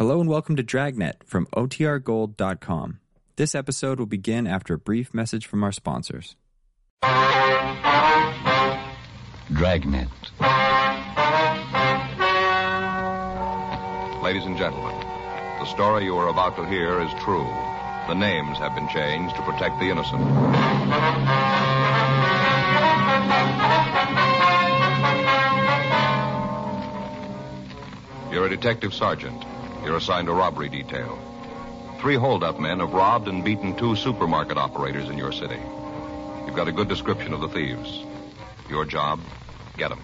Hello and welcome to Dragnet from OTRGold.com. This episode will begin after a brief message from our sponsors. Dragnet. Ladies and gentlemen, the story you are about to hear is true. The names have been changed to protect the innocent. You're a detective sergeant. You're assigned a robbery detail. Three holdup men have robbed and beaten two supermarket operators in your city. You've got a good description of the thieves. Your job, get them.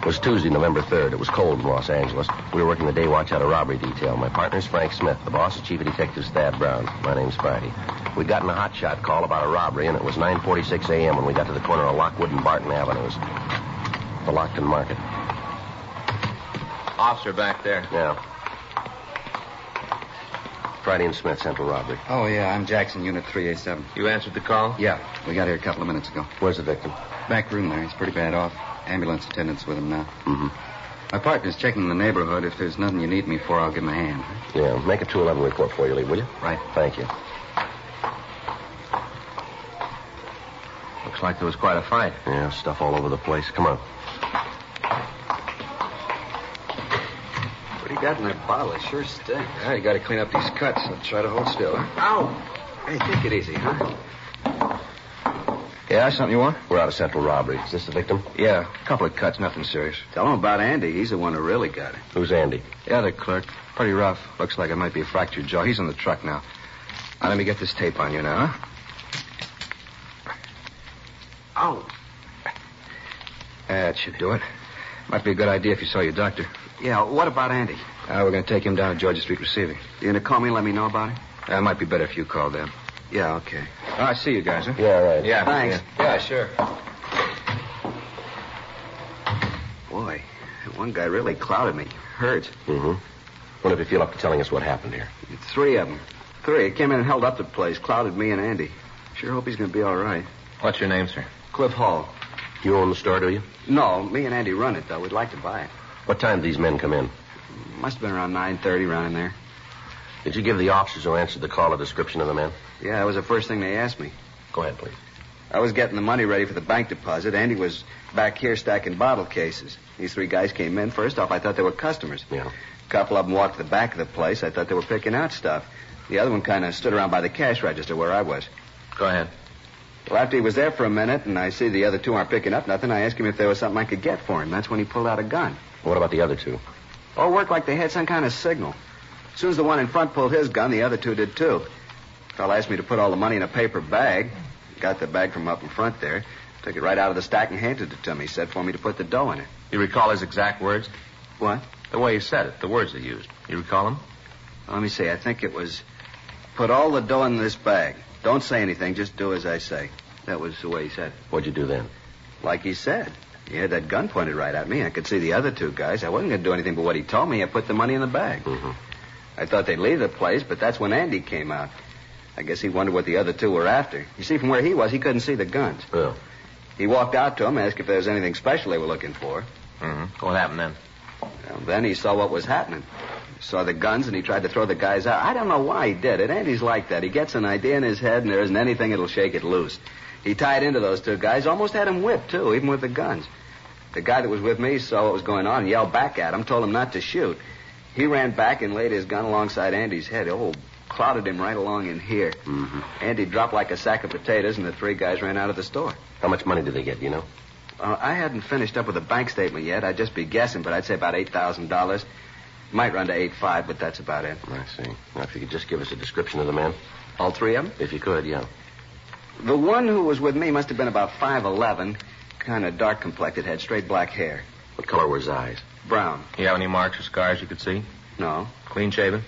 It was Tuesday, November 3rd. It was cold in Los Angeles. We were working the day watch out of robbery detail. My partner's Frank Smith. The boss is Chief of Detectives Thad Brown. My name's Friday. We'd gotten a hot shot call about a robbery, and it was 9.46 a.m. when we got to the corner of Lockwood and Barton Avenues. The Lockton Market. Officer back there. Yeah. Friday and Smith, Central Robbery. Oh, yeah, I'm Jackson, Unit 387. You answered the call? Yeah, we got here a couple of minutes ago. Where's the victim? Back room there. He's pretty bad off. Ambulance attendant's with him now. Mm-hmm. My partner's checking the neighborhood. If there's nothing you need me for, I'll give him a hand. Yeah, make a 211 report for you, Lee, will you? Right. Thank you. Looks like there was quite a fight. Yeah, stuff all over the place. Come on. Got in that bottle? It sure stinks. Yeah, you got to clean up these cuts. I'll try to hold still. Huh? Ow! Hey, take it easy, huh? Yeah, something you want? We're out of Central Robbery. Is this the victim? Yeah, a couple of cuts, nothing serious. Tell him about Andy. He's the one who really got it. Who's Andy? Yeah, the clerk. Pretty rough. Looks like it might be a fractured jaw. He's in the truck now. Now, let me get this tape on you now, huh? Ow! That should do it. Might be a good idea if you saw your doctor. Yeah, what about Andy? Uh, we're going to take him down to Georgia Street Receiving. You going to call me and let me know about it? Uh, it might be better if you called them. Yeah, okay. All right, see you guys, huh? Yeah, right. Yeah. Thanks. Yeah, yeah sure. Boy, that one guy really clouded me. Hurts. Mm-hmm. Wonder if you feel up to telling us what happened here. Three of them. Three. Came in and held up the place. Clouded me and Andy. Sure hope he's going to be all right. What's your name, sir? Cliff Hall. You own the store, do you? No, me and Andy run it, though. We'd like to buy it. What time did these men come in? Must have been around 9.30, around in there. Did you give the officers who answered the call a description of the men? Yeah, that was the first thing they asked me. Go ahead, please. I was getting the money ready for the bank deposit. Andy was back here stacking bottle cases. These three guys came in. First off, I thought they were customers. Yeah. A couple of them walked to the back of the place. I thought they were picking out stuff. The other one kind of stood around by the cash register where I was. Go ahead. Well, after he was there for a minute and I see the other two aren't picking up nothing, I asked him if there was something I could get for him. That's when he pulled out a gun. What about the other two? All worked like they had some kind of signal. As soon as the one in front pulled his gun, the other two did too. Fellow asked me to put all the money in a paper bag. Got the bag from up in front there. Took it right out of the stack and handed it to me. He said for me to put the dough in it. You recall his exact words? What? The way he said it, the words he used. You recall them? Let me see. I think it was put all the dough in this bag. Don't say anything. Just do as I say. That was the way he said. it. What'd you do then? Like he said. He had that gun pointed right at me. I could see the other two guys. I wasn't going to do anything but what he told me. I put the money in the bag. Mm-hmm. I thought they'd leave the place, but that's when Andy came out. I guess he wondered what the other two were after. You see, from where he was, he couldn't see the guns. Well, He walked out to them, asked if there was anything special they were looking for. Mm-hmm. What happened then? Well, then he saw what was happening. Saw the guns and he tried to throw the guys out. I don't know why he did it. Andy's like that. He gets an idea in his head and there isn't anything that'll shake it loose. He tied into those two guys, almost had them whipped, too, even with the guns. The guy that was with me saw what was going on and yelled back at him, told him not to shoot. He ran back and laid his gun alongside Andy's head. Oh, clouded him right along in here. Mm-hmm. Andy dropped like a sack of potatoes, and the three guys ran out of the store. how much money did they get, you know? Uh, I hadn't finished up with a bank statement yet. I'd just be guessing, but I'd say about eight thousand dollars. Might run to eight five, but that's about it. I see. Now, if you could just give us a description of the men. All three of them. If you could, yeah. The one who was with me must have been about five eleven, kind of dark complected, had straight black hair, What color were his eyes? brown. You have any marks or scars you could see? No. Clean shaven?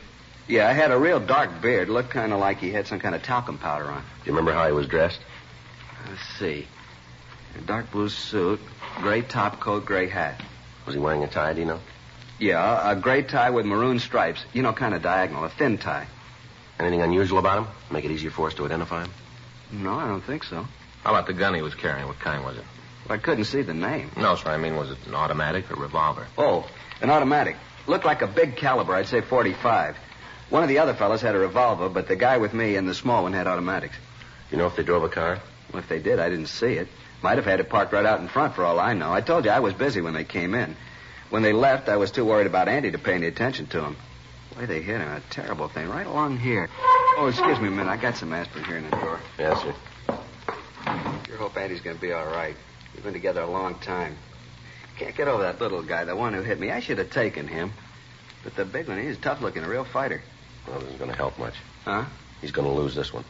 Yeah, I had a real dark beard. Looked kind of like he had some kind of talcum powder on. Do you remember how he was dressed? Let's see. A dark blue suit, gray top coat, gray hat. Was he wearing a tie, do you know? Yeah, a gray tie with maroon stripes. You know, kind of diagonal, a thin tie. Anything unusual about him? Make it easier for us to identify him? No, I don't think so. How about the gun he was carrying? What kind was it? I couldn't see the name. No, sir. I mean, was it an automatic or revolver? Oh, an automatic. Looked like a big caliber, I'd say 45. One of the other fellows had a revolver, but the guy with me and the small one had automatics. You know if they drove a car? Well, if they did, I didn't see it. Might have had it parked right out in front for all I know. I told you I was busy when they came in. When they left, I was too worried about Andy to pay any attention to him. The way they hit him, a terrible thing, right along here. Oh, excuse me a minute. I got some aspirin here in the drawer. Yes, sir. Sure hope Andy's going to be all right. We've been together a long time. Can't get over that little guy, the one who hit me. I should have taken him. But the big one, he's tough looking, a real fighter. Well, this isn't going to help much. Huh? He's going to lose this one.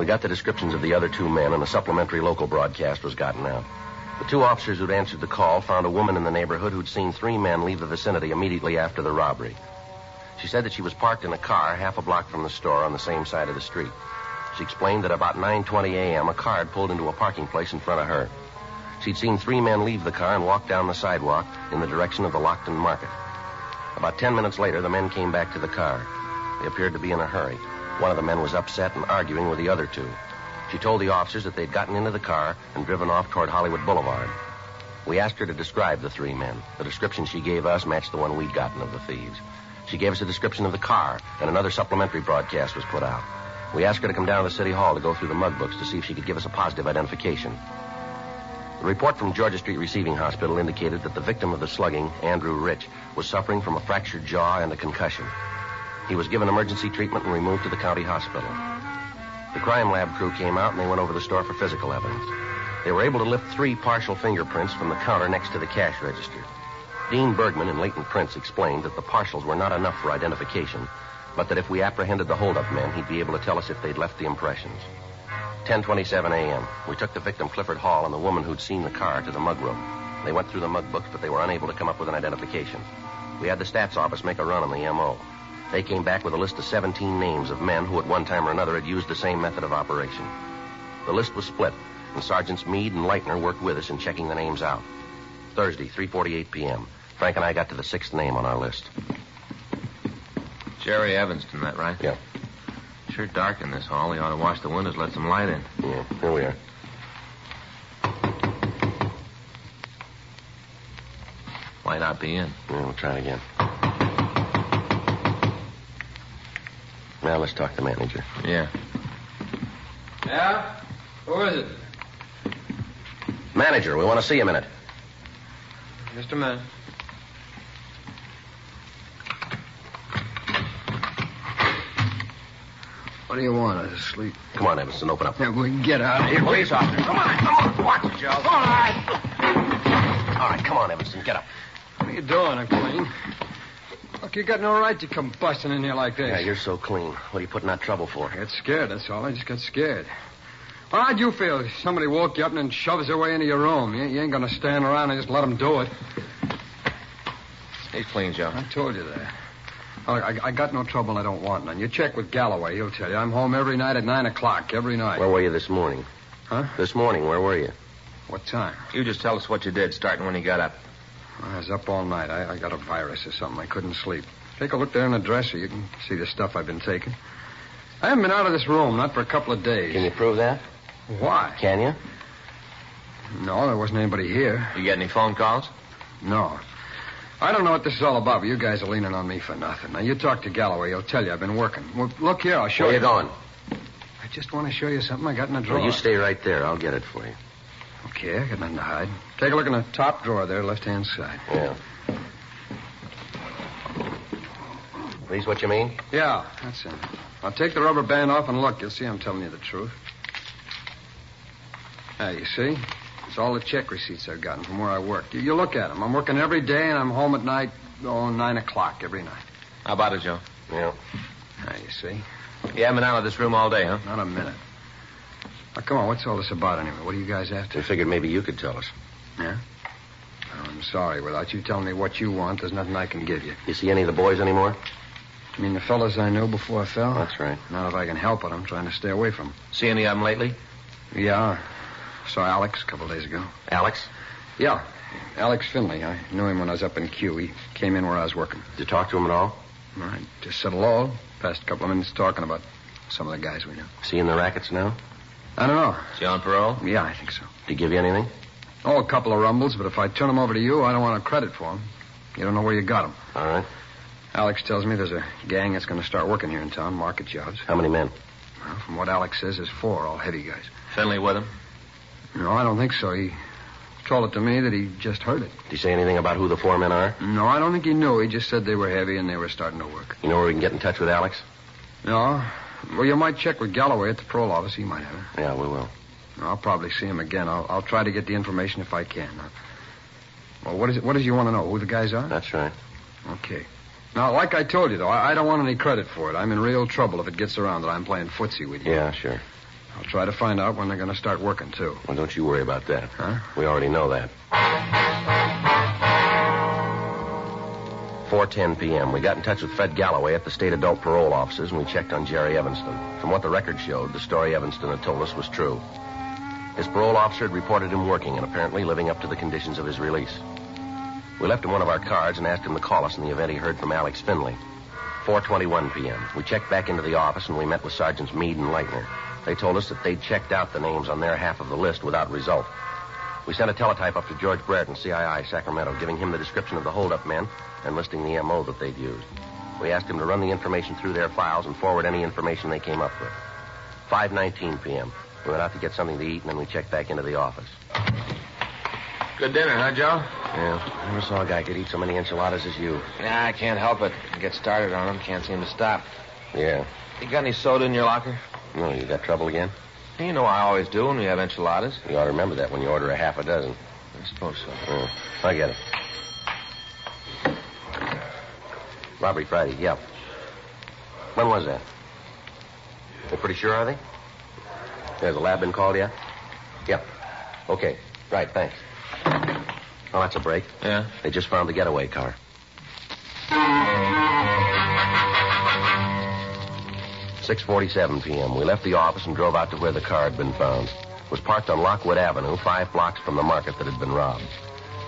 We got the descriptions of the other two men, and a supplementary local broadcast was gotten out. The two officers who'd answered the call found a woman in the neighborhood who'd seen three men leave the vicinity immediately after the robbery. She said that she was parked in a car half a block from the store on the same side of the street. She explained that about 9:20 a.m. a car had pulled into a parking place in front of her. She'd seen three men leave the car and walk down the sidewalk in the direction of the Lockton Market. About ten minutes later, the men came back to the car. They appeared to be in a hurry. One of the men was upset and arguing with the other two. She told the officers that they'd gotten into the car and driven off toward Hollywood Boulevard. We asked her to describe the three men. The description she gave us matched the one we'd gotten of the thieves. She gave us a description of the car, and another supplementary broadcast was put out. We asked her to come down to city hall to go through the mug books to see if she could give us a positive identification. The report from Georgia Street Receiving Hospital indicated that the victim of the slugging, Andrew Rich, was suffering from a fractured jaw and a concussion. He was given emergency treatment and removed to the county hospital. The crime lab crew came out and they went over the store for physical evidence. They were able to lift three partial fingerprints from the counter next to the cash register. Dean Bergman and Leighton Prince explained that the partials were not enough for identification, but that if we apprehended the holdup men, he'd be able to tell us if they'd left the impressions. 10:27 a.m. We took the victim Clifford Hall and the woman who'd seen the car to the mug room. They went through the mug books, but they were unable to come up with an identification. We had the stats office make a run on the MO. They came back with a list of 17 names of men who at one time or another had used the same method of operation. The list was split, and Sergeants Meade and Leitner worked with us in checking the names out. Thursday, 3:48 p.m. Frank and I got to the sixth name on our list. Jerry Evanston, that right? Yeah. Sure dark in this hall. We ought to wash the windows, let some light in. Yeah, here we are. Might not be in. Yeah, we'll try it again. Now let's talk to the manager. Yeah. Yeah? Who is it? Manager, we want to see you a minute. Just a minute. What do you want? I was asleep. Come on, Evanston, open up. Yeah, we can get out of here. Police officer, come on, come on, watch it, Joe. All right. All right, come on, Emerson, get up. What are you doing? I'm clean. Look, you got no right to come busting in here like this. Yeah, you're so clean. What are you putting that trouble for? I got scared, that's all. I just got scared. Well, how'd you feel? Somebody woke you up and then shoves their way into your room. You, you ain't gonna stand around and just let them do it. He's clean, Joe. I told you that. Oh, I, I got no trouble. I don't want none. You check with Galloway. He'll tell you. I'm home every night at 9 o'clock, every night. Where were you this morning? Huh? This morning, where were you? What time? You just tell us what you did, starting when you got up. I was up all night. I, I got a virus or something. I couldn't sleep. Take a look there in the dresser. You can see the stuff I've been taking. I haven't been out of this room, not for a couple of days. Can you prove that? Why? Can you? No, there wasn't anybody here. You get any phone calls? No. I don't know what this is all about, but you guys are leaning on me for nothing. Now, you talk to Galloway. He'll tell you I've been working. Well, look here. I'll show you. Where you. you going? I just want to show you something I got in the drawer. Well, you stay right there. I'll get it for you. Okay, I got nothing to hide. Take a look in the top drawer there, left-hand side. Yeah. These what you mean? Yeah, that's it. I'll take the rubber band off and look. You'll see I'm telling you the truth. There, you see? It's all the check receipts I've gotten from where I work. You, you look at them. I'm working every day, and I'm home at night, oh, nine o'clock every night. How about it, Joe? Yeah. There, you see? You haven't been out of this room all day, huh? Not a minute. Now, come on, what's all this about anyway? What are you guys after? We figured maybe you could tell us. Yeah? Oh, I'm sorry. Without you telling me what you want, there's nothing I can give you. You see any of the boys anymore? You mean the fellas I knew before I fell? That's right. Not if I can help it. I'm trying to stay away from them. See any of them lately? Yeah. Saw Alex a couple of days ago. Alex? Yeah. Alex Finley. I knew him when I was up in Q. He came in where I was working. Did you talk to him at all? All right. Just said hello. Passed a couple of minutes talking about some of the guys we knew. Seeing the rackets now? I don't know. Is he on parole? Yeah, I think so. Did he give you anything? Oh, a couple of rumbles, but if I turn them over to you, I don't want a credit for them. You don't know where you got them. All right. Alex tells me there's a gang that's going to start working here in town, market jobs. How many men? Well, from what Alex says, there's four, all heavy guys. Finley with him? No, I don't think so. He told it to me that he just heard it. Did he say anything about who the four men are? No, I don't think he knew. He just said they were heavy and they were starting to work. You know where we can get in touch with Alex? No? Well, you might check with Galloway at the parole office. He might have it. Yeah, we will. I'll probably see him again. I'll, I'll try to get the information if I can. Uh, well, what is it? What does you want to know? Who the guys are? That's right. Okay. Now, like I told you, though, I, I don't want any credit for it. I'm in real trouble if it gets around that I'm playing footsie with you. Yeah, sure. I'll try to find out when they're going to start working, too. Well, don't you worry about that. Huh? We already know that. 4:10 p.m. We got in touch with Fred Galloway at the state adult parole offices, and we checked on Jerry Evanston. From what the record showed, the story Evanston had told us was true. His parole officer had reported him working and apparently living up to the conditions of his release. We left him one of our cards and asked him to call us in the event he heard from Alex Finley. 4:21 p.m. We checked back into the office and we met with Sergeants Meade and Leitner. They told us that they'd checked out the names on their half of the list without result. We sent a teletype up to George Brereton, CII, Sacramento, giving him the description of the holdup men and listing the MO that they'd used. We asked him to run the information through their files and forward any information they came up with. 5:19 p.m. We went out to get something to eat and then we checked back into the office. Good dinner, huh, Joe? Yeah, never saw a guy could eat so many enchiladas as you. Yeah, I can't help it. I get started on them, can't seem to stop. Yeah. You got any soda in your locker? No, you got trouble again? You know I always do when we have enchiladas. You ought to remember that when you order a half a dozen. I suppose so. Yeah, I get it. Robbery Friday, yep. When was that? They're pretty sure, are they? Has the lab been called yet? Yep. Okay. Right, thanks. Oh, that's a break. Yeah? They just found the getaway car. Six forty-seven p.m. We left the office and drove out to where the car had been found. It was parked on Lockwood Avenue, five blocks from the market that had been robbed.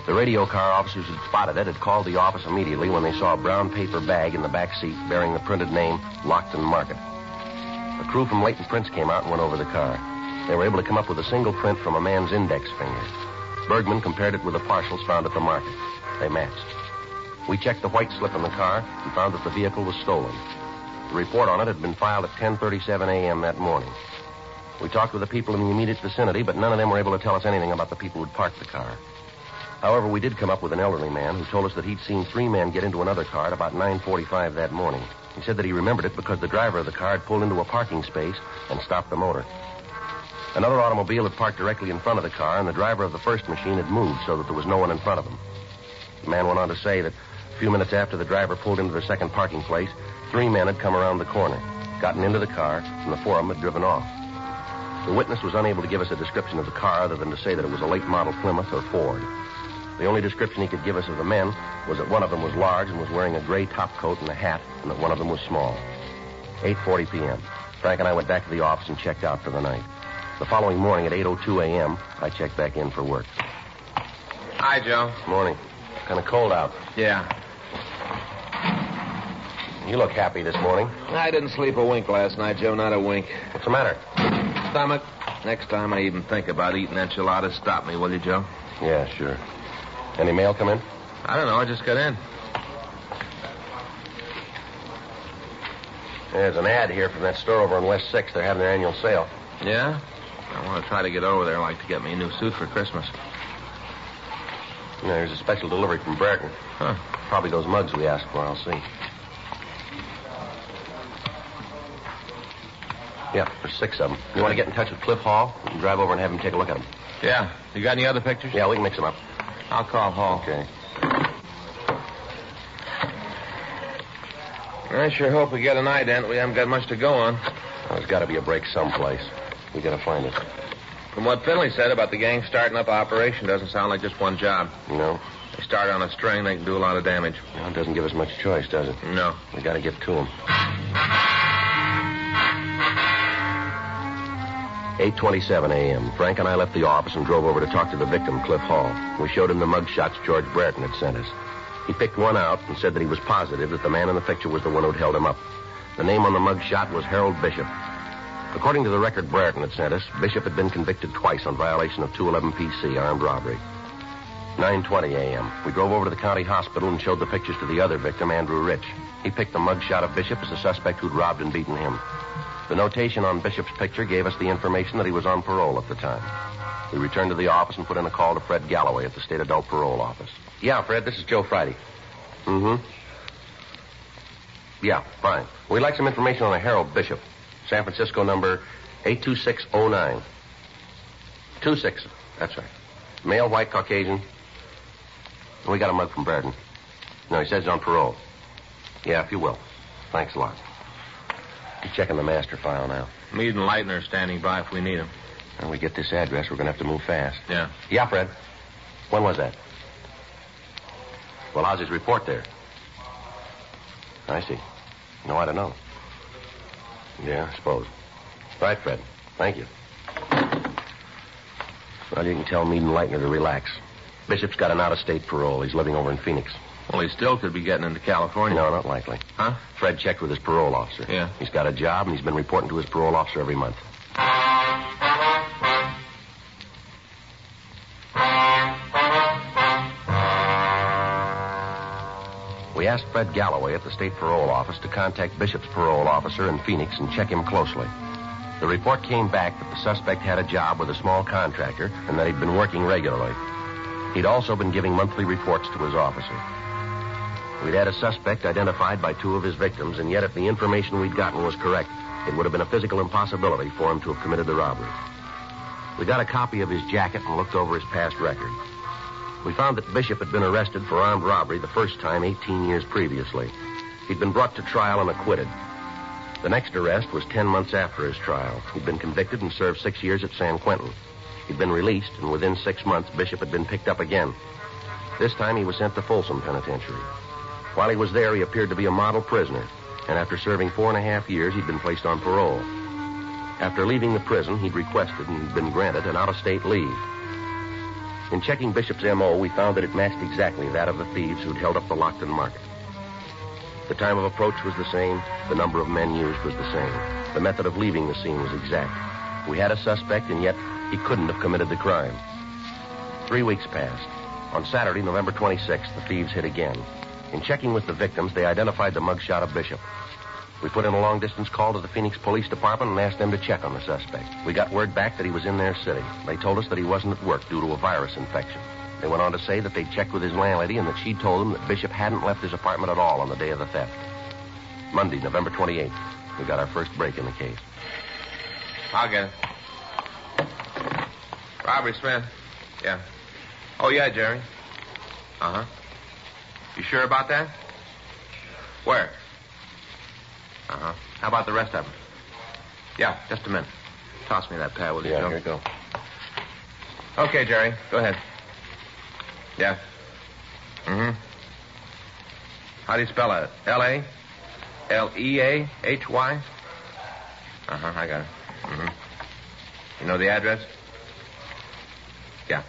The radio car officers who'd spotted it had called the office immediately when they saw a brown paper bag in the back seat bearing the printed name Lockton Market. A crew from Leighton Prince came out and went over the car. They were able to come up with a single print from a man's index finger. Bergman compared it with the partials found at the market. They matched. We checked the white slip in the car and found that the vehicle was stolen. The report on it had been filed at 10:37 a.m. that morning. We talked with the people in the immediate vicinity, but none of them were able to tell us anything about the people who'd parked the car. However, we did come up with an elderly man who told us that he'd seen three men get into another car at about 9:45 that morning. He said that he remembered it because the driver of the car had pulled into a parking space and stopped the motor. Another automobile had parked directly in front of the car, and the driver of the first machine had moved so that there was no one in front of him. The man went on to say that a few minutes after the driver pulled into the second parking place, three men had come around the corner, gotten into the car, and the four of them had driven off. The witness was unable to give us a description of the car other than to say that it was a late model Plymouth or Ford. The only description he could give us of the men was that one of them was large and was wearing a gray top coat and a hat, and that one of them was small. 8.40 p.m. Frank and I went back to the office and checked out for the night. The following morning at 8.02 a.m., I checked back in for work. Hi, Joe. Morning. Kind of cold out. Yeah. You look happy this morning. I didn't sleep a wink last night, Joe. Not a wink. What's the matter? Stomach. Next time I even think about eating enchiladas, stop me, will you, Joe? Yeah, sure. Any mail come in? I don't know. I just got in. There's an ad here from that store over on West 6th. They're having their annual sale. Yeah? I want to try to get over there. Like to get me a new suit for Christmas. Yeah, there's a special delivery from Brereton. Huh. Probably those mugs we asked for. I'll see. Yeah, there's six of them. You want to get in touch with Cliff Hall? We can drive over and have him take a look at them. Yeah. You got any other pictures? Yeah, we can mix them up. I'll call Hall. Okay. I sure hope we get an ident. We haven't got much to go on. Well, there's got to be a break someplace. We got to find it. From what Finley said about the gang starting up operation, doesn't sound like just one job. No. They start on a string, they can do a lot of damage. Well, it doesn't give us much choice, does it? No. We got to get to them. 8.27 a.m. Frank and I left the office and drove over to talk to the victim, Cliff Hall. We showed him the mug shots George Brereton had sent us. He picked one out and said that he was positive that the man in the picture was the one who'd held him up. The name on the mug shot was Harold Bishop. According to the record Brereton had sent us, Bishop had been convicted twice on violation of 211 PC, armed robbery. 9.20 a.m. We drove over to the county hospital and showed the pictures to the other victim, Andrew Rich. He picked the mugshot of Bishop as the suspect who'd robbed and beaten him. The notation on Bishop's picture gave us the information that he was on parole at the time. We returned to the office and put in a call to Fred Galloway at the state adult parole office. Yeah, Fred, this is Joe Friday. Mm-hmm. Yeah, fine. We'd like some information on a Harold Bishop. San Francisco number 82609. 26. That's right. Male, white, Caucasian. We got a mug from Brereton. No, he says he's on parole. Yeah, if you will. Thanks a lot. Checking the master file now. Mead and Leitner are standing by if we need them. When we get this address, we're going to have to move fast. Yeah. Yeah, Fred. When was that? Well, how's his report there? I see. No, I don't know. Yeah, I suppose. Right, Fred. Thank you. Well, you can tell Mead and Leitner to relax. Bishop's got an out-of-state parole. He's living over in Phoenix. Well, he still could be getting into California. No, not likely. Huh? Fred checked with his parole officer. Yeah. He's got a job, and he's been reporting to his parole officer every month. We asked Fred Galloway at the state parole office to contact Bishop's parole officer in Phoenix and check him closely. The report came back that the suspect had a job with a small contractor and that he'd been working regularly. He'd also been giving monthly reports to his officer. We'd had a suspect identified by two of his victims, and yet if the information we'd gotten was correct, it would have been a physical impossibility for him to have committed the robbery. We got a copy of his jacket and looked over his past record. We found that Bishop had been arrested for armed robbery the first time 18 years previously. He'd been brought to trial and acquitted. The next arrest was 10 months after his trial. He'd been convicted and served six years at San Quentin. He'd been released, and within six months, Bishop had been picked up again. This time he was sent to Folsom Penitentiary. While he was there, he appeared to be a model prisoner, and after serving four and a half years, he'd been placed on parole. After leaving the prison, he'd requested and been granted an out-of-state leave. In checking Bishop's M.O., we found that it matched exactly that of the thieves who'd held up the Lockton market. The time of approach was the same. The number of men used was the same. The method of leaving the scene was exact. We had a suspect, and yet he couldn't have committed the crime. Three weeks passed. On Saturday, November 26th, the thieves hit again. In checking with the victims, they identified the mugshot of Bishop. We put in a long distance call to the Phoenix Police Department and asked them to check on the suspect. We got word back that he was in their city. They told us that he wasn't at work due to a virus infection. They went on to say that they'd checked with his landlady and that she'd told them that Bishop hadn't left his apartment at all on the day of the theft. Monday, November 28th, we got our first break in the case. I'll get it. Robbery, Smith. Yeah. Oh, yeah, Jerry. Uh huh. You sure about that? Where? Uh huh. How about the rest of them? Yeah, just a minute. Toss me that pad, will you, Yeah, Joe? here you go. Okay, Jerry. Go ahead. Yeah. Mm-hmm. How do you spell it? L-A? L-E-A-H-Y? Uh-huh, I got it. Mm-hmm. You know the address? Yeah.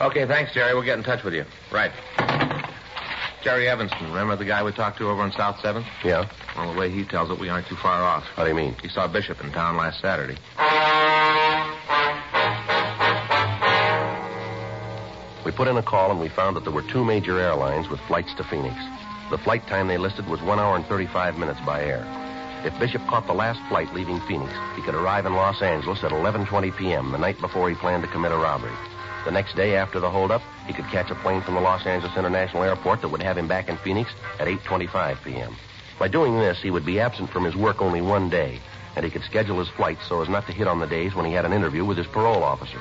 Okay, thanks, Jerry. We'll get in touch with you. Right. Jerry Evanston, remember the guy we talked to over on South 7th? Yeah? Well, the way he tells it, we aren't too far off. How do you mean? He saw Bishop in town last Saturday. We put in a call and we found that there were two major airlines with flights to Phoenix. The flight time they listed was one hour and 35 minutes by air. If Bishop caught the last flight leaving Phoenix, he could arrive in Los Angeles at 11:20 p.m. the night before he planned to commit a robbery. The next day after the holdup, he could catch a plane from the Los Angeles International Airport that would have him back in Phoenix at 8:25 p.m. By doing this, he would be absent from his work only one day, and he could schedule his flights so as not to hit on the days when he had an interview with his parole officer.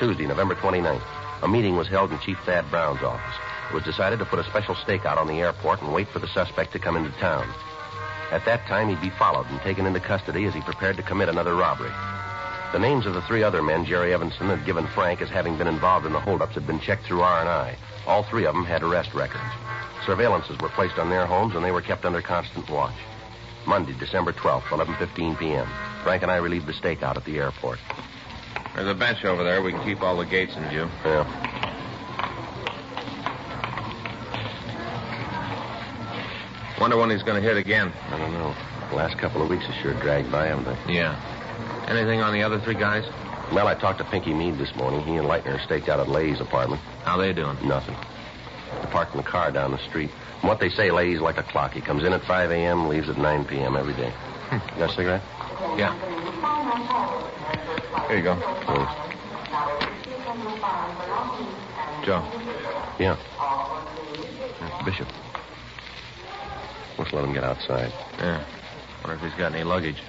Tuesday, November 29th, a meeting was held in Chief Thad Brown's office. It was decided to put a special stakeout on the airport and wait for the suspect to come into town. At that time, he'd be followed and taken into custody as he prepared to commit another robbery. The names of the three other men Jerry Evanston had given Frank as having been involved in the holdups had been checked through R&I. All three of them had arrest records. Surveillances were placed on their homes and they were kept under constant watch. Monday, December 12th, 11:15 p.m. Frank and I relieved the stakeout at the airport. There's a bench over there. We can keep all the gates in view. Yeah. Wonder when he's going to hit again. I don't know. The last couple of weeks have sure dragged by, haven't they? Yeah. Anything on the other three guys? Well, I talked to Pinky Mead this morning. He and Leitner are staked out at Lay's apartment. How they doing? Nothing. They're parking the car down the street. From what they say, Lay's like a clock. He comes in at 5 a.m., leaves at 9 p.m. every day. Hmm. You got a cigarette? Yeah. Here you go. Thanks. Joe. Yeah. That's Bishop. Let's let him get outside. Yeah. Wonder if he's got any luggage.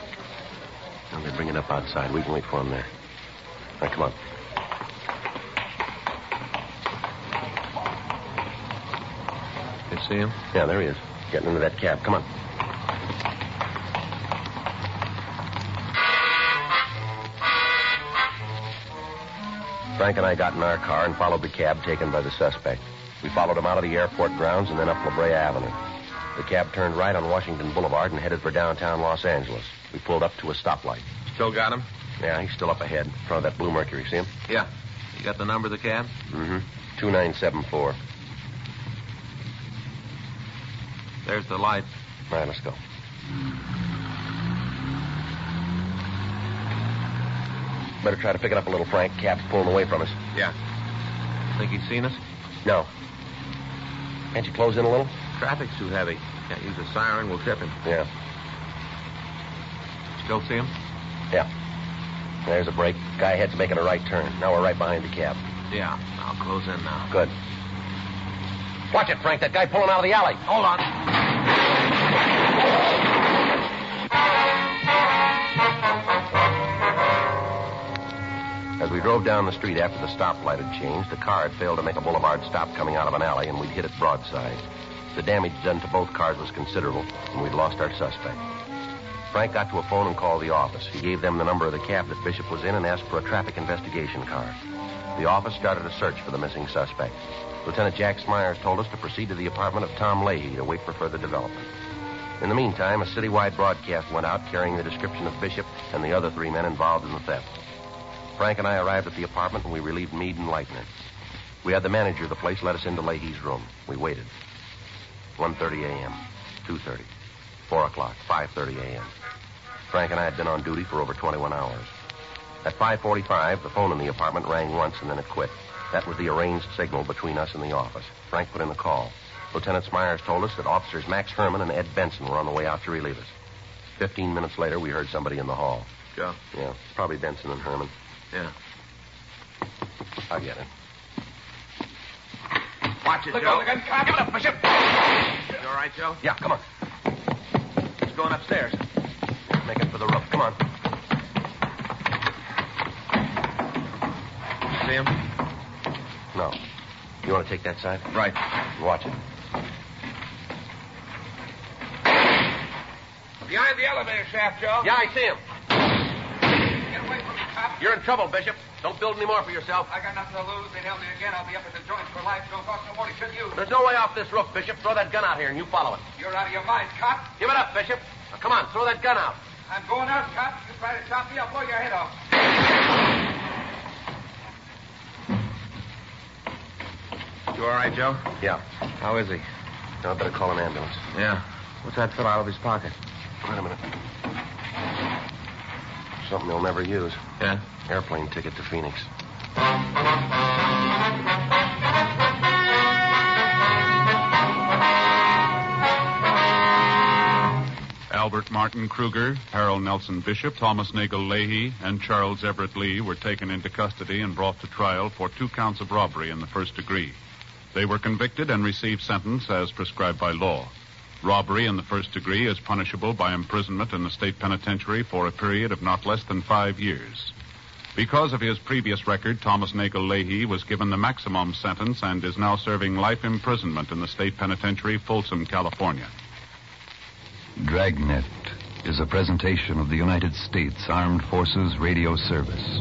Now they bring it up outside. We can wait for him there. All right, come on. You see him? Yeah, there he is. Getting into that cab. Come on. Frank and I got in our car and followed the cab taken by the suspect. We followed him out of the airport grounds and then up La Brea Avenue. The cab turned right on Washington Boulevard and headed for downtown Los Angeles. We pulled up to a stoplight. Still got him? Yeah, he's still up ahead, in front of that blue Mercury. See him? Yeah. You got the number of the cab? Mm-hmm. 2974. There's the light. All right, let's go. Better try to pick it up a little, Frank. Cab's pulling away from us. Yeah. Think he's seen us? No. Can't you close in a little? Traffic's too heavy. Can't use a siren. We'll trip him. Yeah. Still see him? Yeah. There's a break. Guy ahead's making a right turn. Now we're right behind the cab. Yeah. I'll close in now. Good. Watch it, Frank. That guy pulling out of the alley. Hold on. As we drove down the street after the stoplight had changed, the car had failed to make a boulevard stop coming out of an alley, and we'd hit it broadside. The damage done to both cars was considerable, and we'd lost our suspect. Frank got to a phone and called the office. He gave them the number of the cab that Bishop was in and asked for a traffic investigation car. The office started a search for the missing suspect. Lieutenant Jack Smyers told us to proceed to the apartment of Tom Leahy to wait for further development. In the meantime, a citywide broadcast went out carrying the description of Bishop and the other three men involved in the theft. Frank and I arrived at the apartment and we relieved Mead and Leitner. We had the manager of the place let us into Leahy's room. We waited. 1.30 a.m., 2.30, 4 o'clock, 5.30 a.m. Frank and I had been on duty for over 21 hours. At 5.45, the phone in the apartment rang once and then it quit. That was the arranged signal between us and the office. Frank put in the call. Lieutenant Smyers told us that officers Max Herman and Ed Benson were on the way out to relieve us. Fifteen minutes later, we heard somebody in the hall. Joe. Yeah, probably Benson and Herman. Yeah. I'll get it. Watch it, Look Joe. out. Give it up, Bishop. You all right, Joe? Yeah, come on. He's going upstairs. Make it for the roof. Come on. See him? No. You want to take that side? Right. Watch it. Behind the elevator shaft, Joe. Yeah, I see him. Get away from me, cop. You're in trouble, Bishop. Don't build any more for yourself. I got nothing to lose. They nail me again. I'll be up at the joints for life. Don't cost no more to you. There's no way off this roof, Bishop. Throw that gun out here and you follow it. You're out of your mind, cop. Give it up, Bishop. Now, come on, throw that gun out. I'm going out, cop. You try to stop me, I'll blow your head off. You all right, Joe? Yeah. How is he? Now I better call an ambulance. Yeah. What's that fill out of his pocket? Wait a minute. Something he'll never use. Yeah? Airplane ticket to Phoenix. Albert Martin Kruger, Harold Nelson Bishop, Thomas Nagel Leahy, and Charles Everett Lee were taken into custody and brought to trial for two counts of robbery in the first degree. They were convicted and received sentence as prescribed by law. Robbery in the first degree is punishable by imprisonment in the state penitentiary for a period of not less than five years. Because of his previous record, Thomas Nagel Leahy was given the maximum sentence and is now serving life imprisonment in the state penitentiary, Folsom, California. Dragnet is a presentation of the United States Armed Forces Radio Service.